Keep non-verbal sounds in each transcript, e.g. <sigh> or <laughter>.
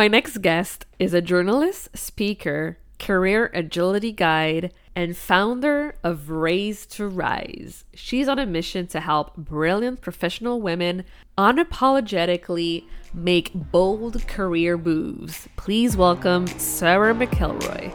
My next guest is a journalist, speaker, career agility guide, and founder of Raze to Rise. She's on a mission to help brilliant professional women unapologetically make bold career moves. Please welcome Sara McElroy.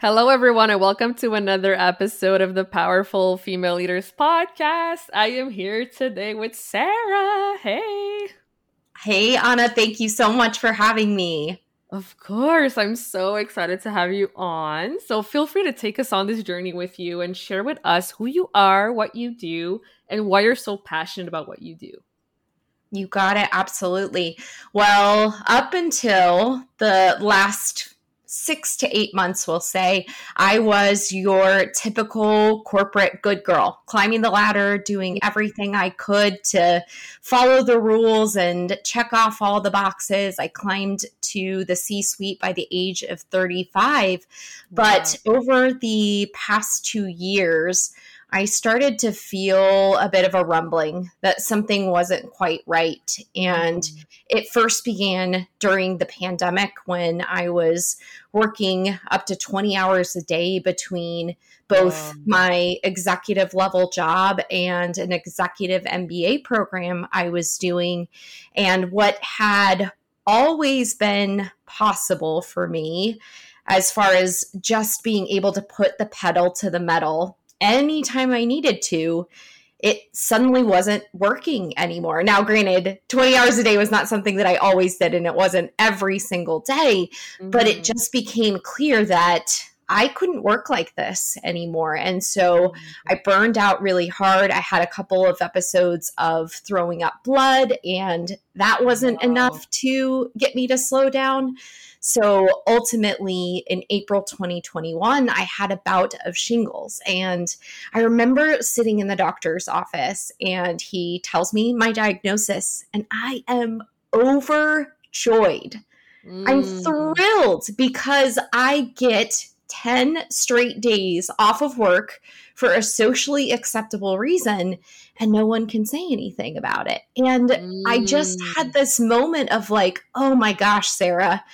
Hello, everyone, and welcome to another episode of the Powerful Female Leaders Podcast. I am here today with Sara. Hey. Hey, Anna. Thank you so much for having me. Of course. I'm so excited to have you on. So feel free to take us on this journey with you and share with us who you are, what you do, and why you're so passionate about what you do. You got it. Absolutely. Well, up until the last six to eight months, we'll say, I was your typical corporate good girl, climbing the ladder, doing everything I could to follow the rules and check off all the boxes. I climbed to the C suite by the age of 35. But wow. over the past two years, I started to feel a bit of a rumbling that something wasn't quite right. And mm-hmm. it first began during the pandemic when I was working up to 20 hours a day between both um, my executive level job and an executive MBA program I was doing. And what had always been possible for me as far as just being able to put the pedal to the metal anytime I needed to, it suddenly wasn't working anymore. Now, granted, 20 hours a day was not something that I always did, and it wasn't every single day, mm-hmm. but it mm-hmm. just became clear that I couldn't work like this anymore. And so I mm-hmm. burned out really hard. I had a couple of episodes of throwing up blood, and that wasn't wow. enough to get me to slow down. So ultimately, in April 2021, I had a bout of shingles. And I remember sitting in the doctor's office, and he tells me my diagnosis, and I am overjoyed. Mm. I'm thrilled because I get 10 straight days off of work for a socially acceptable reason and no one can say anything about it. And mm. I just had mm. this moment of like, oh my gosh, Sara,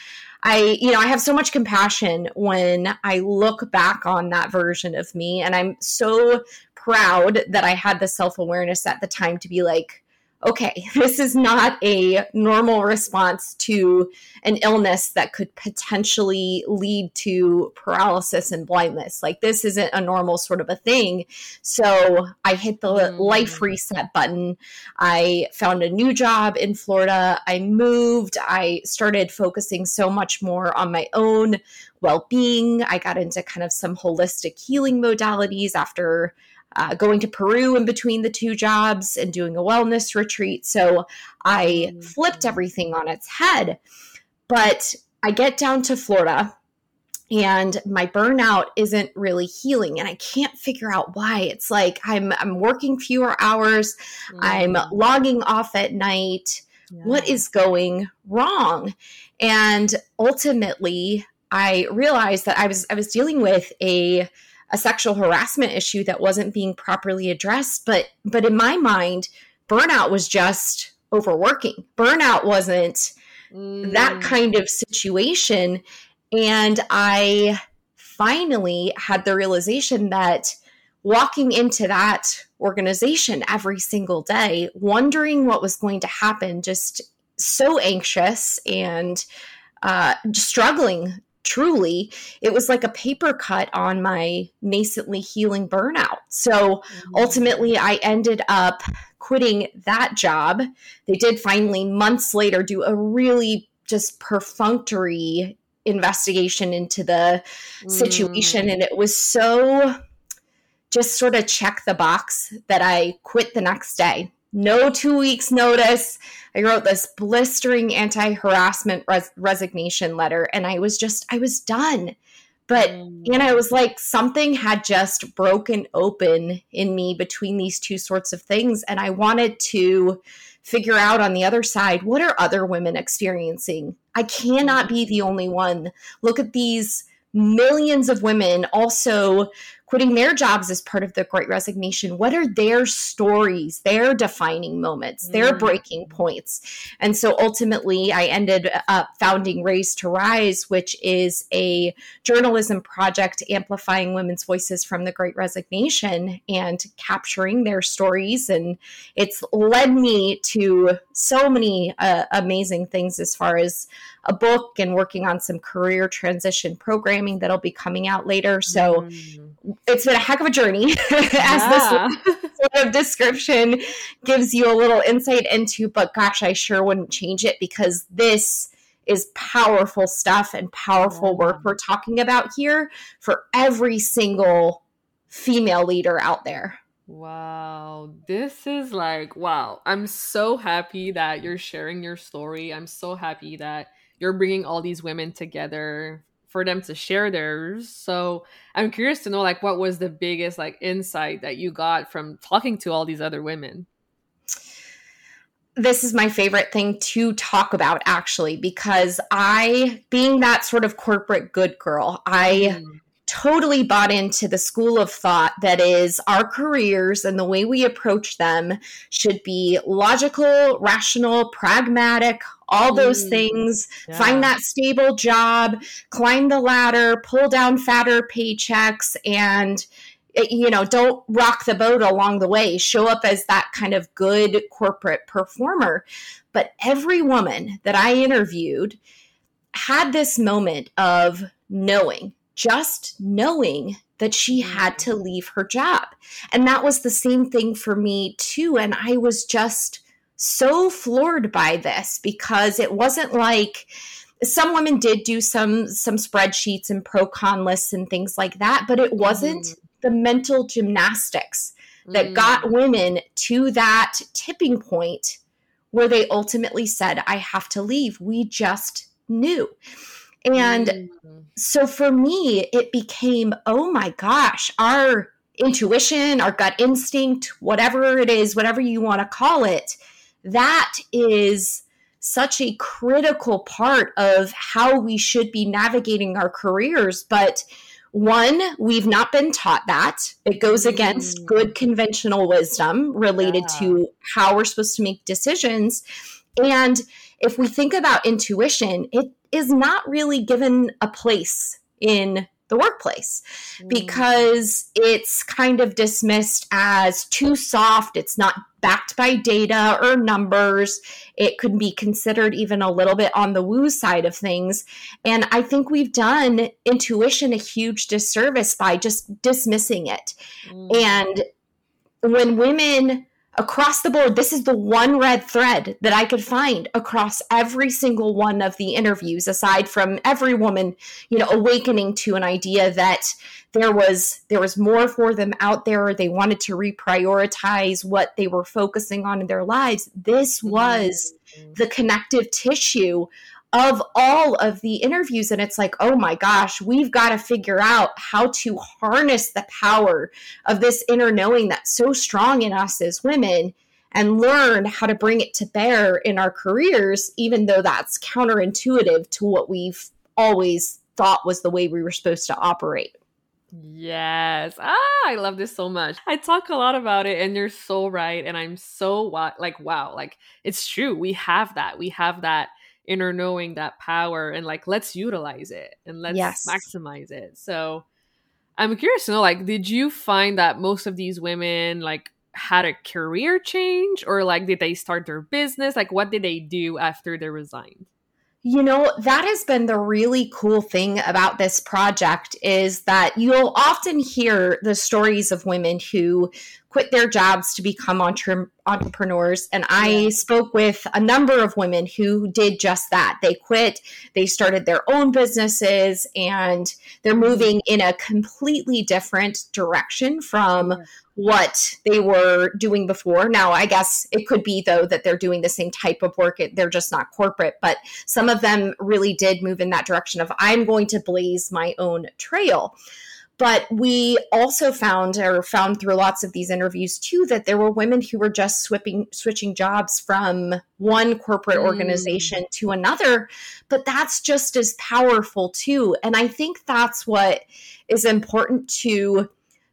I, you know, I have so much compassion when I look back on that version of me. And I'm so proud that I had the self awareness at the time to be like, okay, <laughs> this is not a normal response to an illness that could potentially lead to paralysis and blindness. Like, this isn't a normal sort of a thing. So I hit the mm. life reset button. I found a new job in Florida. I moved. I started focusing so much more on my own well being. I got into kind of some holistic healing modalities after uh, going to Peru in between the two jobs and doing a wellness retreat. So I mm-hmm. flipped everything on its head. But I get down to Florida and my burnout isn't really healing and i can't figure out why it's like i'm i'm working fewer hours mm. i'm logging off at night yeah. what is going wrong and ultimately i realized that i was i was dealing with a a sexual harassment issue that wasn't being properly addressed but but in my mind burnout was just overworking burnout wasn't mm. that kind of situation and i finally had the realization that walking into that organization every single day wondering what was going to happen just so anxious and uh, struggling truly, it was like a paper cut on my nascently healing burnout. So mm-hmm. ultimately, I ended up quitting that job. They did finally, months later, do a really just perfunctory investigation into the mm. situation. And it was so just sort of check the box that I quit the next day. No two weeks notice. I wrote this blistering anti harassment res- resignation letter and I was just, I was done. But, mm. and I was like, something had just broken open in me between these two sorts of things. And I wanted to figure out on the other side what are other women experiencing? I cannot be the only one. Look at these millions of women also quitting their jobs as part of the great resignation what are their stories their defining moments their mm. breaking points? And so ultimately i ended up founding raze to rise which is a journalism project amplifying women's voices from the great resignation and capturing their stories. And it's led me to so many uh, amazing things as far as a book and working on some career transition programming that'll be coming out later. So mm it's been a heck of a journey <laughs> as this <laughs> sort of description gives you a little insight into but gosh i sure wouldn't change it because this is powerful stuff and powerful yeah. work we're talking about here for every single female leader out there. Wow. This is like wow. I'm so happy that you're sharing your story. I'm so happy that you're bringing all these women together for them to share theirs. So I'm curious to know like what was the biggest like insight that you got from talking to all these other women? This is my favorite thing to talk about actually because I being that sort of corporate good girl, I mm totally bought into the school of thought that is our careers and the way we approach them should be logical, rational, pragmatic, all those mm, things. Yeah. Find that stable job, climb the ladder, pull down fatter paychecks, and eh, you know, don't rock the boat along the way. Show up as that kind of good corporate performer. But every woman that I interviewed had this moment of knowing just knowing that she had to mm. leave her job. And that was the same thing for me too. And I was just so floored by this because it wasn't like some women did do some some spreadsheets and pro con lists and things like that, but it wasn't mm. the mental gymnastics that mm. got women to that tipping point where they ultimately said, I have to leave. We just knew. And mm-hmm. so for me, it became, oh my gosh, our intuition, our gut instinct, whatever it is, whatever you want to call it, that is such a critical part of how we should be navigating our careers. But one, we've not been taught that. It goes against mm. good conventional wisdom related yeah. to how we're supposed to make decisions. And if we think about intuition, it is not really given a place in the workplace mm. because it's kind of dismissed as too soft. It's not backed by data or numbers. It could be considered even a little bit on the woo side of things. And I think we've done intuition a huge disservice by just dismissing it. Mm. And when women across the board, this is the one red thread that I could find across every single one of the interviews, aside from every woman, you know, awakening to an idea that there was there was more for them out there. They wanted to reprioritize what they were focusing on in their lives. This was mm-hmm. the connective tissue of all of the interviews. And it's like, oh my gosh, we've got to figure out how to harness the power of this inner knowing that's so strong in us as women and learn how to bring it to bear in our careers, even though that's counterintuitive to what we've always thought was the way we were supposed to operate. Yes. Ah, I love this so much. I talk a lot about it and you're so right and I'm so like wow, like it's true. We have that. We have that inner knowing that power and like let's utilize it and let's yes. maximize it. So i'm curious to know like did you find that most of these women like had a career change or like did they start their business? Like what did they do after they resigned? You know, that has been the really cool thing about this project is that you'll often hear the stories of women who quit their jobs to become entre- entrepreneurs. And I spoke with a number of women who did just that. They quit, they started their own businesses, and they're moving in a completely different direction from what they were doing before. Now, I guess it could be, though, that they're doing the same type of work, they're just not corporate, but some of them really did move in that direction of I'm going to blaze my own trail. But we also found, or found through lots of these interviews too, that there were women who were just switching switching jobs from one corporate mm. organization to another. But that's just as powerful too. And I think that's what is important to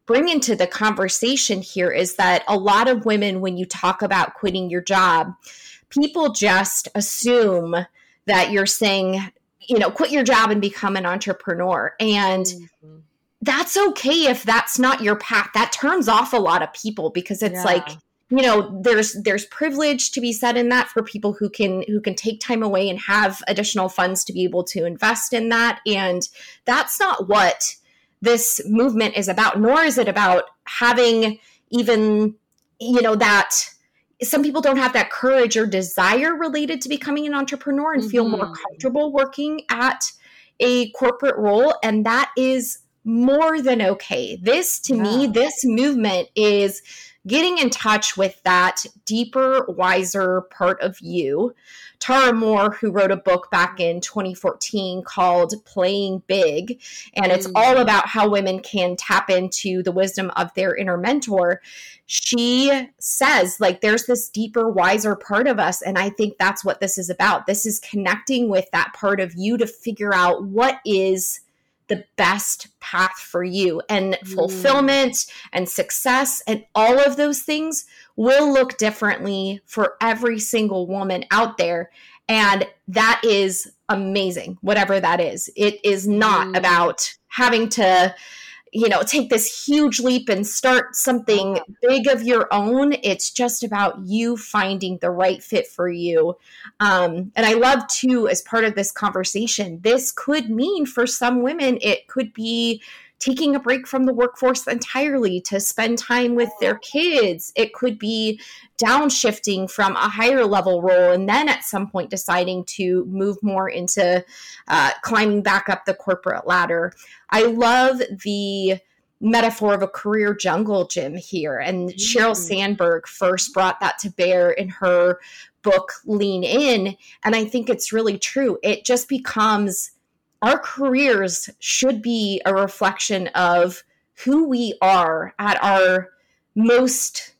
bring into the conversation here is that a lot of women, when you talk about quitting your job, people just assume that you're saying, you know, quit your job and become an entrepreneur. And mm-hmm that's okay if that's not your path. That turns off a lot of people because it's yeah. like, you know, there's there's privilege to be said in that for people who can who can take time away and have additional funds to be able to invest in that. And that's not what this movement is about, nor is it about having even, you know, that some people don't have that courage or desire related to becoming an entrepreneur and mm-hmm. feel more mm-hmm. comfortable working at a corporate role. And that is more than okay. This, to yeah. me, this movement is getting in touch with that deeper, wiser part of you. Tara Mohr, who wrote a book back in 2014 called Playing Big, and it's mm. all about how women can tap into the wisdom of their inner mentor. She says, like, there's this deeper, wiser part of us. And I think that's what this is about. This is connecting with that part of you to figure out what is the best path for you and mm. fulfillment and success and all of those things will look differently for every single woman out there and that is amazing whatever that is it is not mm. about having to you know, take this huge leap and start something big of your own. It's just about you finding the right fit for you. Um, and I love too, as part of this conversation, this could mean for some women, it could be taking a break from the workforce entirely to spend time with their kids. It could be downshifting from a higher level role and then at some point deciding to move more into uh, climbing back up the corporate ladder. I love the metaphor of a career jungle gym here. And mm-hmm. Sheryl Sandberg first brought that to bear in her book, Lean In. And I think it's really true. It just becomes our careers should be a reflection of who we are at our most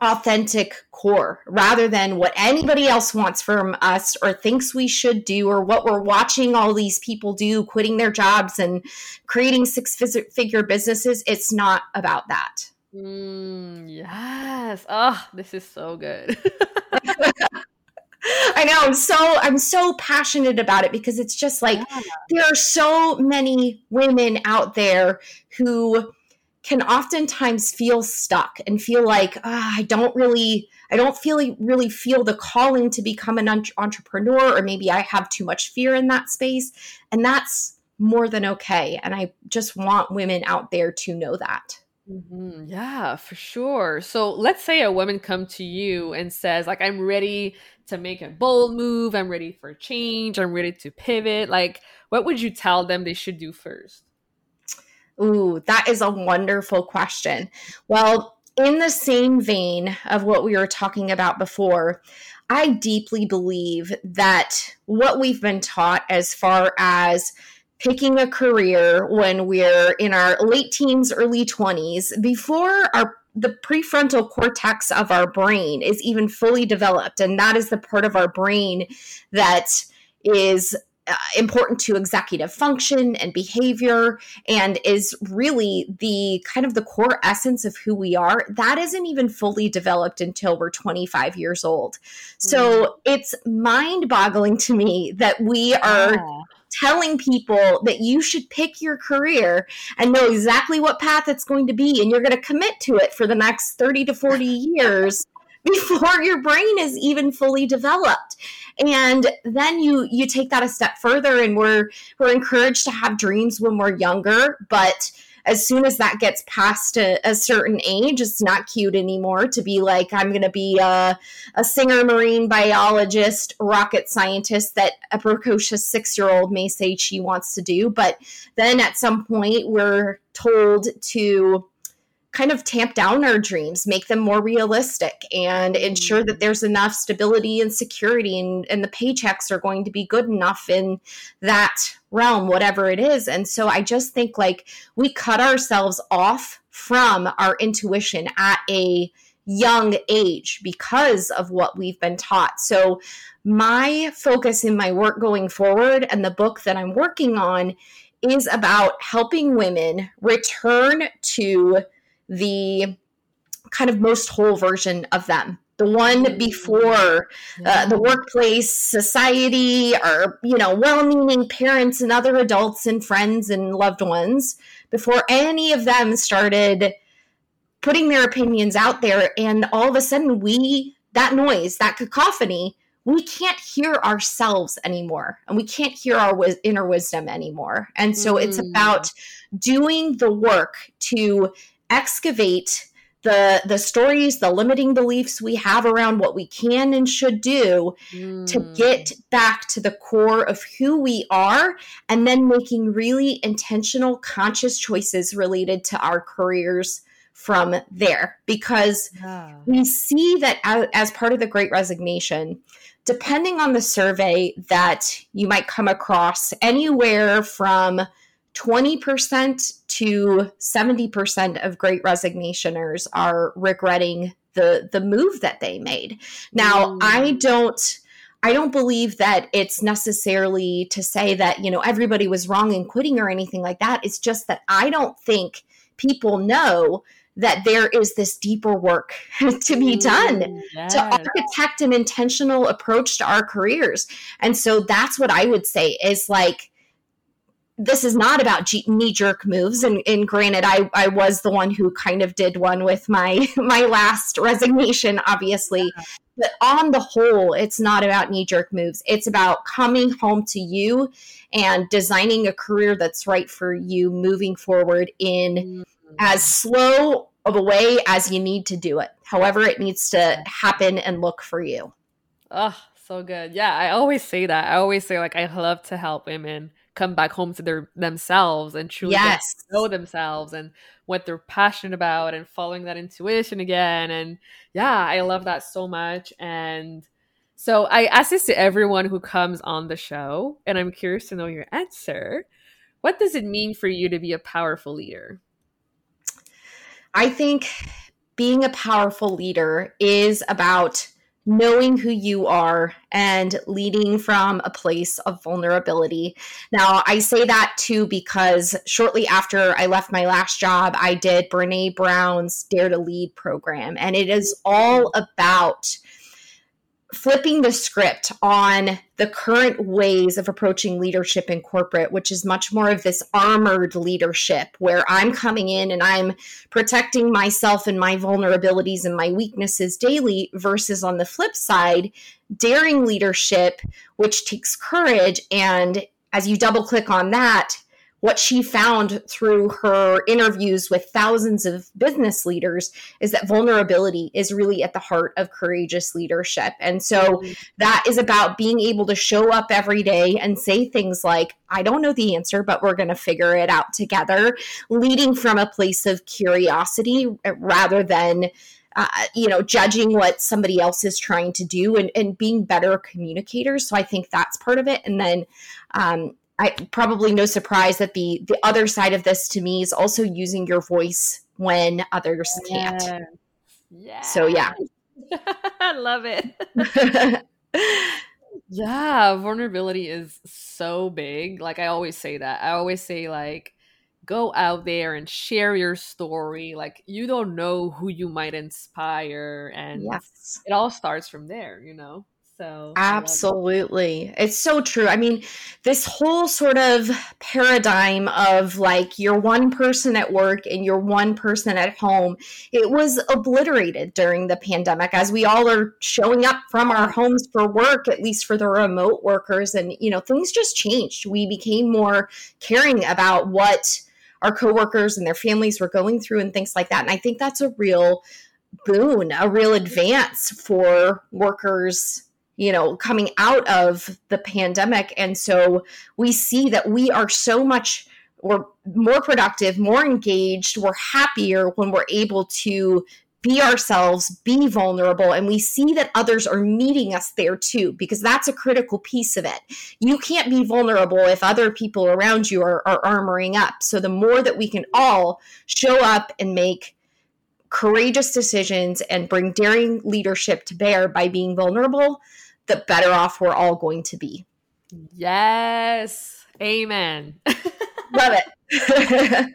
authentic core rather than what anybody else wants from us or thinks we should do or what we're watching all these people do quitting their jobs and creating six figure businesses. It's not about that. Mm, yes. Oh this is so good. <laughs> I'm so I'm so passionate about it because it's just like yeah. there are so many women out there who can oftentimes feel stuck and feel like oh, I don't really I don't feel really feel the calling to become an entrepreneur or maybe I have too much fear in that space and that's more than okay and I just want women out there to know that. Mm-hmm. Yeah, for sure. So let's say a woman come to you and says like I'm ready to make a bold move, I'm ready for change, I'm ready to pivot. Like what would you tell them they should do first? Ooh, that is a wonderful question. Well, in the same vein of what we were talking about before, I deeply believe that what we've been taught as far as picking a career when we're in our late teens, early 20s, before our the prefrontal cortex of our brain is even fully developed. And that is the part of our brain that is uh, important to executive function and behavior and is really the kind of the core essence of who we are. That isn't even fully developed until we're 25 years old. So mm. it's mind boggling to me that we are yeah telling people that you should pick your career and know exactly what path it's going to be and you're going to commit to it for the next 30 to 40 <laughs> years before your brain is even fully developed. And then you you take that a step further and we're we're encouraged to have dreams when we're younger but as soon as that gets past a, a, certain age, it's not cute anymore to be like, I'm going to be a, a singer, marine biologist, rocket scientist that a precocious six year old may say she wants to do. But then at some point, we're told to kind of tamp down our dreams, make them more realistic, and ensure that mm-hmm. there's enough stability and security, and, and the paychecks are going to be good enough in that realm, whatever it is. And so I just think like we cut ourselves off from our intuition at a young age because of what we've been taught. So, my focus in my work going forward and the book that I'm working on is about helping women return to the kind of most whole version of them. The one before uh, the workplace society or you know well-meaning parents and other adults and friends and loved ones before any of them started putting their opinions out there and all of a sudden we that noise that cacophony we can't hear ourselves anymore and we can't hear our inner wisdom anymore. And so mm. it's about doing the work to excavate the the stories the limiting beliefs we have around what we can and should do mm. to get back to the core of who we are and then making really intentional conscious choices related to our careers from there because yeah. we see that as part of the great resignation depending on the survey that you might come across anywhere from 20% to 70% of great resignationers are regretting the the move that they made. Now, mm. I don't I don't believe that it's necessarily to say that, you know, everybody was wrong in quitting or anything like that. It's just that I don't think people know that there is this deeper work <laughs> to be done yes. to architect an intentional approach to our careers. And so that's what I would say is like this is not about knee jerk moves. And, and granted, I, I was the one who kind of did one with my <laughs> my last resignation, obviously. Yeah. But on the whole, it's not about knee jerk moves. It's about coming home to you and designing a career that's right for you moving forward in mm-hmm. as slow of a way as you need to do it, however it needs to happen and look for you. Oh, so good. Yeah, I always say that. I always say like I love to help women come back home to their themselves and truly yes. know themselves and what they're passionate about and following that intuition again. And yeah, I love that so much. And so I ask this to everyone who comes on the show, and I'm curious to know your answer. What does it mean for you to be a powerful leader? I think being a powerful leader is about knowing who you are and leading from a place of vulnerability. Now, I say that too because shortly after I left my last job, I did Brene Brown's Dare to Lead program, and it is all about flipping the script on the current ways of approaching leadership in corporate, which is much more of this armored leadership where I'm coming in and I'm protecting myself and my vulnerabilities and my weaknesses daily, versus on the flip side, daring leadership, which takes courage. And as you double click on that, what she found through her interviews with thousands of business leaders is that vulnerability is really at the heart of courageous leadership. And so mm-hmm. that is about being able to show up every day and say things like, I don't know the answer, but we're going to figure it out together, leading from a place of curiosity rather than. Uh, you know, judging what somebody else is trying to do and, and being better communicators. So I think that's part of it. And then um, I probably no surprise that the the other side of this to me is also using your voice when others can't. Yeah. So yeah. <laughs> I love it. <laughs> yeah, vulnerability is so big. Like I always say that. I always say like go out there and share your story. Like you don't know who you might inspire and yes. it all starts from there, you know. So absolutely. It's so true. I mean, this whole sort of paradigm of like you're one person at work and you're one person at home, it was obliterated during the pandemic as we all are showing up from our homes for work, at least for the remote workers. And, you know, things just changed. We became more caring about what our coworkers and their families were going through and things like that. And I think that's a real boon, a real advance for workers you know, coming out of the pandemic. And so we see that we are so much we're more productive, more engaged, we're happier when we're able to be ourselves, be vulnerable, and we see that others are meeting us there too, because that's a critical piece of it. You can't be vulnerable if other people around you are, are armoring up. So the more that we can all show up and make courageous decisions and bring daring leadership to bear by being vulnerable, the better off we're all going to be. Yes. Amen. <laughs> Love it. <laughs>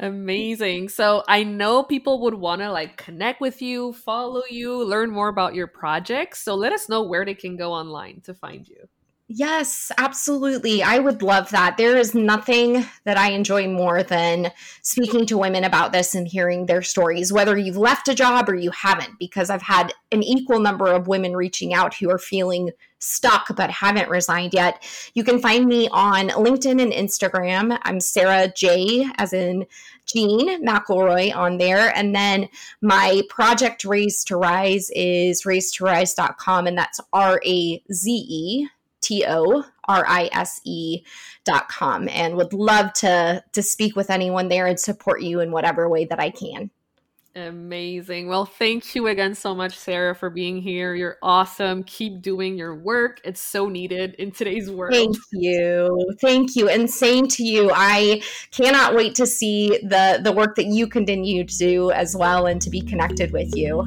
Amazing. So I know people would want to like connect with you, follow you, learn more about your projects. So let us know where they can go online to find you. Yes, absolutely. I would love that. There is nothing that I enjoy more than speaking to women about this and hearing their stories, whether you've left a job or you haven't, because I've had an equal number of women reaching out who are feeling stuck but haven't resigned yet. You can find me on LinkedIn and Instagram. I'm Sara J, as in Jean McElroy on there. And then my project Raze to Rise is raze2rise.com, and that's R A Z E T O R I S E dot com and would love to to speak with anyone there and support you in whatever way that I can. Amazing. Well, thank you again so much, Sara, for being here. You're awesome. Keep doing your work. It's so needed in today's world. Thank you. Thank you. And same to you. I cannot wait to see the the work that you continue to do as well and to be connected with you.